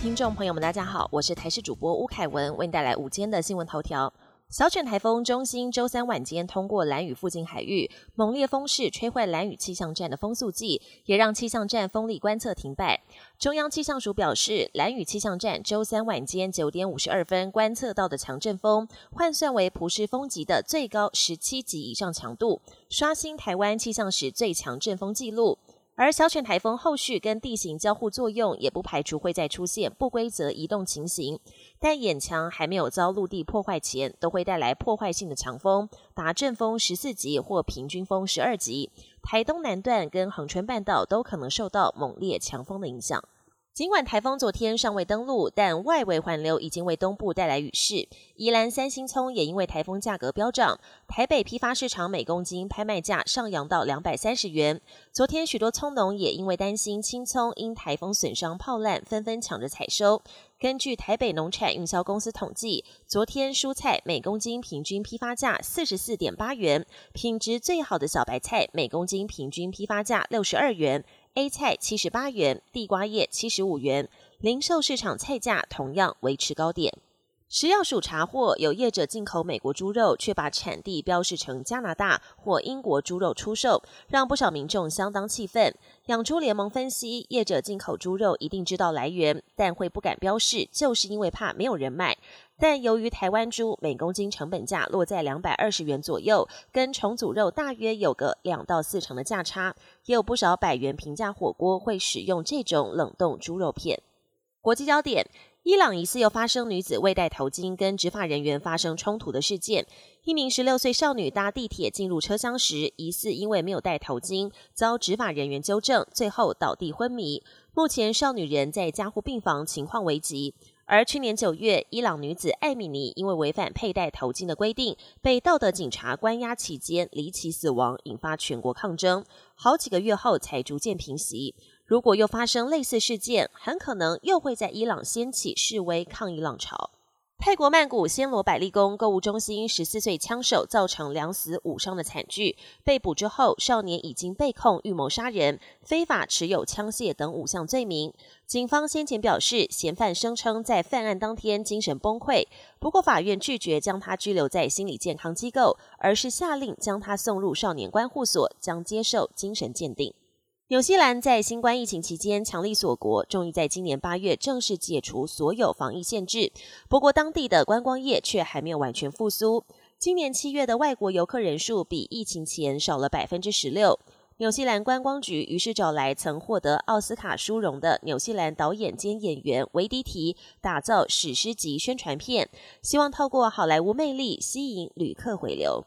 听众朋友们，大家好，我是台视主播吴凯文，为您带来午间的新闻头条。小犬台风中心周三晚间通过蓝屿附近海域，猛烈风势吹坏蓝屿气象站的风速计，也让气象站风力观测停摆。中央气象署表示，蓝屿气象站周三晚间九点五十二分观测到的强阵风，换算为普氏风级的最高十七级以上强度，刷新台湾气象史最强阵风纪录。而小犬台风后续跟地形交互作用，也不排除会再出现不规则移动情形。但眼墙还没有遭陆地破坏前，都会带来破坏性的强风，达阵风十四级或平均风十二级。台东南段跟恒春半岛都可能受到猛烈强风的影响。尽管台风昨天尚未登陆，但外围环流已经为东部带来雨势。宜兰三星葱也因为台风价格飙涨，台北批发市场每公斤拍卖价上扬到两百三十元。昨天许多葱农也因为担心青葱因台风损伤泡烂，纷纷抢着采收。根据台北农产运销公司统计，昨天蔬菜每公斤平均批发价四十四点八元，品质最好的小白菜每公斤平均批发价六十二元。A 菜七十八元，地瓜叶七十五元，零售市场菜价同样维持高点。食药署查获有业者进口美国猪肉，却把产地标示成加拿大或英国猪肉出售，让不少民众相当气愤。养猪联盟分析，业者进口猪肉一定知道来源，但会不敢标示，就是因为怕没有人买。但由于台湾猪每公斤成本价落在两百二十元左右，跟重组肉大约有个两到四成的价差，也有不少百元平价火锅会使用这种冷冻猪肉片。国际焦点：伊朗疑似又发生女子未戴头巾跟执法人员发生冲突的事件。一名十六岁少女搭地铁进入车厢时，疑似因为没有戴头巾，遭执法人员纠正，最后倒地昏迷。目前少女人在加护病房，情况危急。而去年九月，伊朗女子艾米尼因为违反佩戴头巾的规定，被道德警察关押期间离奇死亡，引发全国抗争。好几个月后才逐渐平息。如果又发生类似事件，很可能又会在伊朗掀起示威抗议浪潮。泰国曼谷暹罗百丽宫购物中心十四岁枪手造成两死五伤的惨剧，被捕之后，少年已经被控预谋杀人、非法持有枪械等五项罪名。警方先前表示，嫌犯声称在犯案当天精神崩溃，不过法院拒绝将他拘留在心理健康机构，而是下令将他送入少年关护所，将接受精神鉴定。纽西兰在新冠疫情期间强力锁国，终于在今年八月正式解除所有防疫限制。不过，当地的观光业却还没有完全复苏。今年七月的外国游客人数比疫情前少了百分之十六。纽西兰观光局于是找来曾获得奥斯卡殊荣的纽西兰导演兼演员维迪提，打造史诗级宣传片，希望透过好莱坞魅力吸引旅客回流。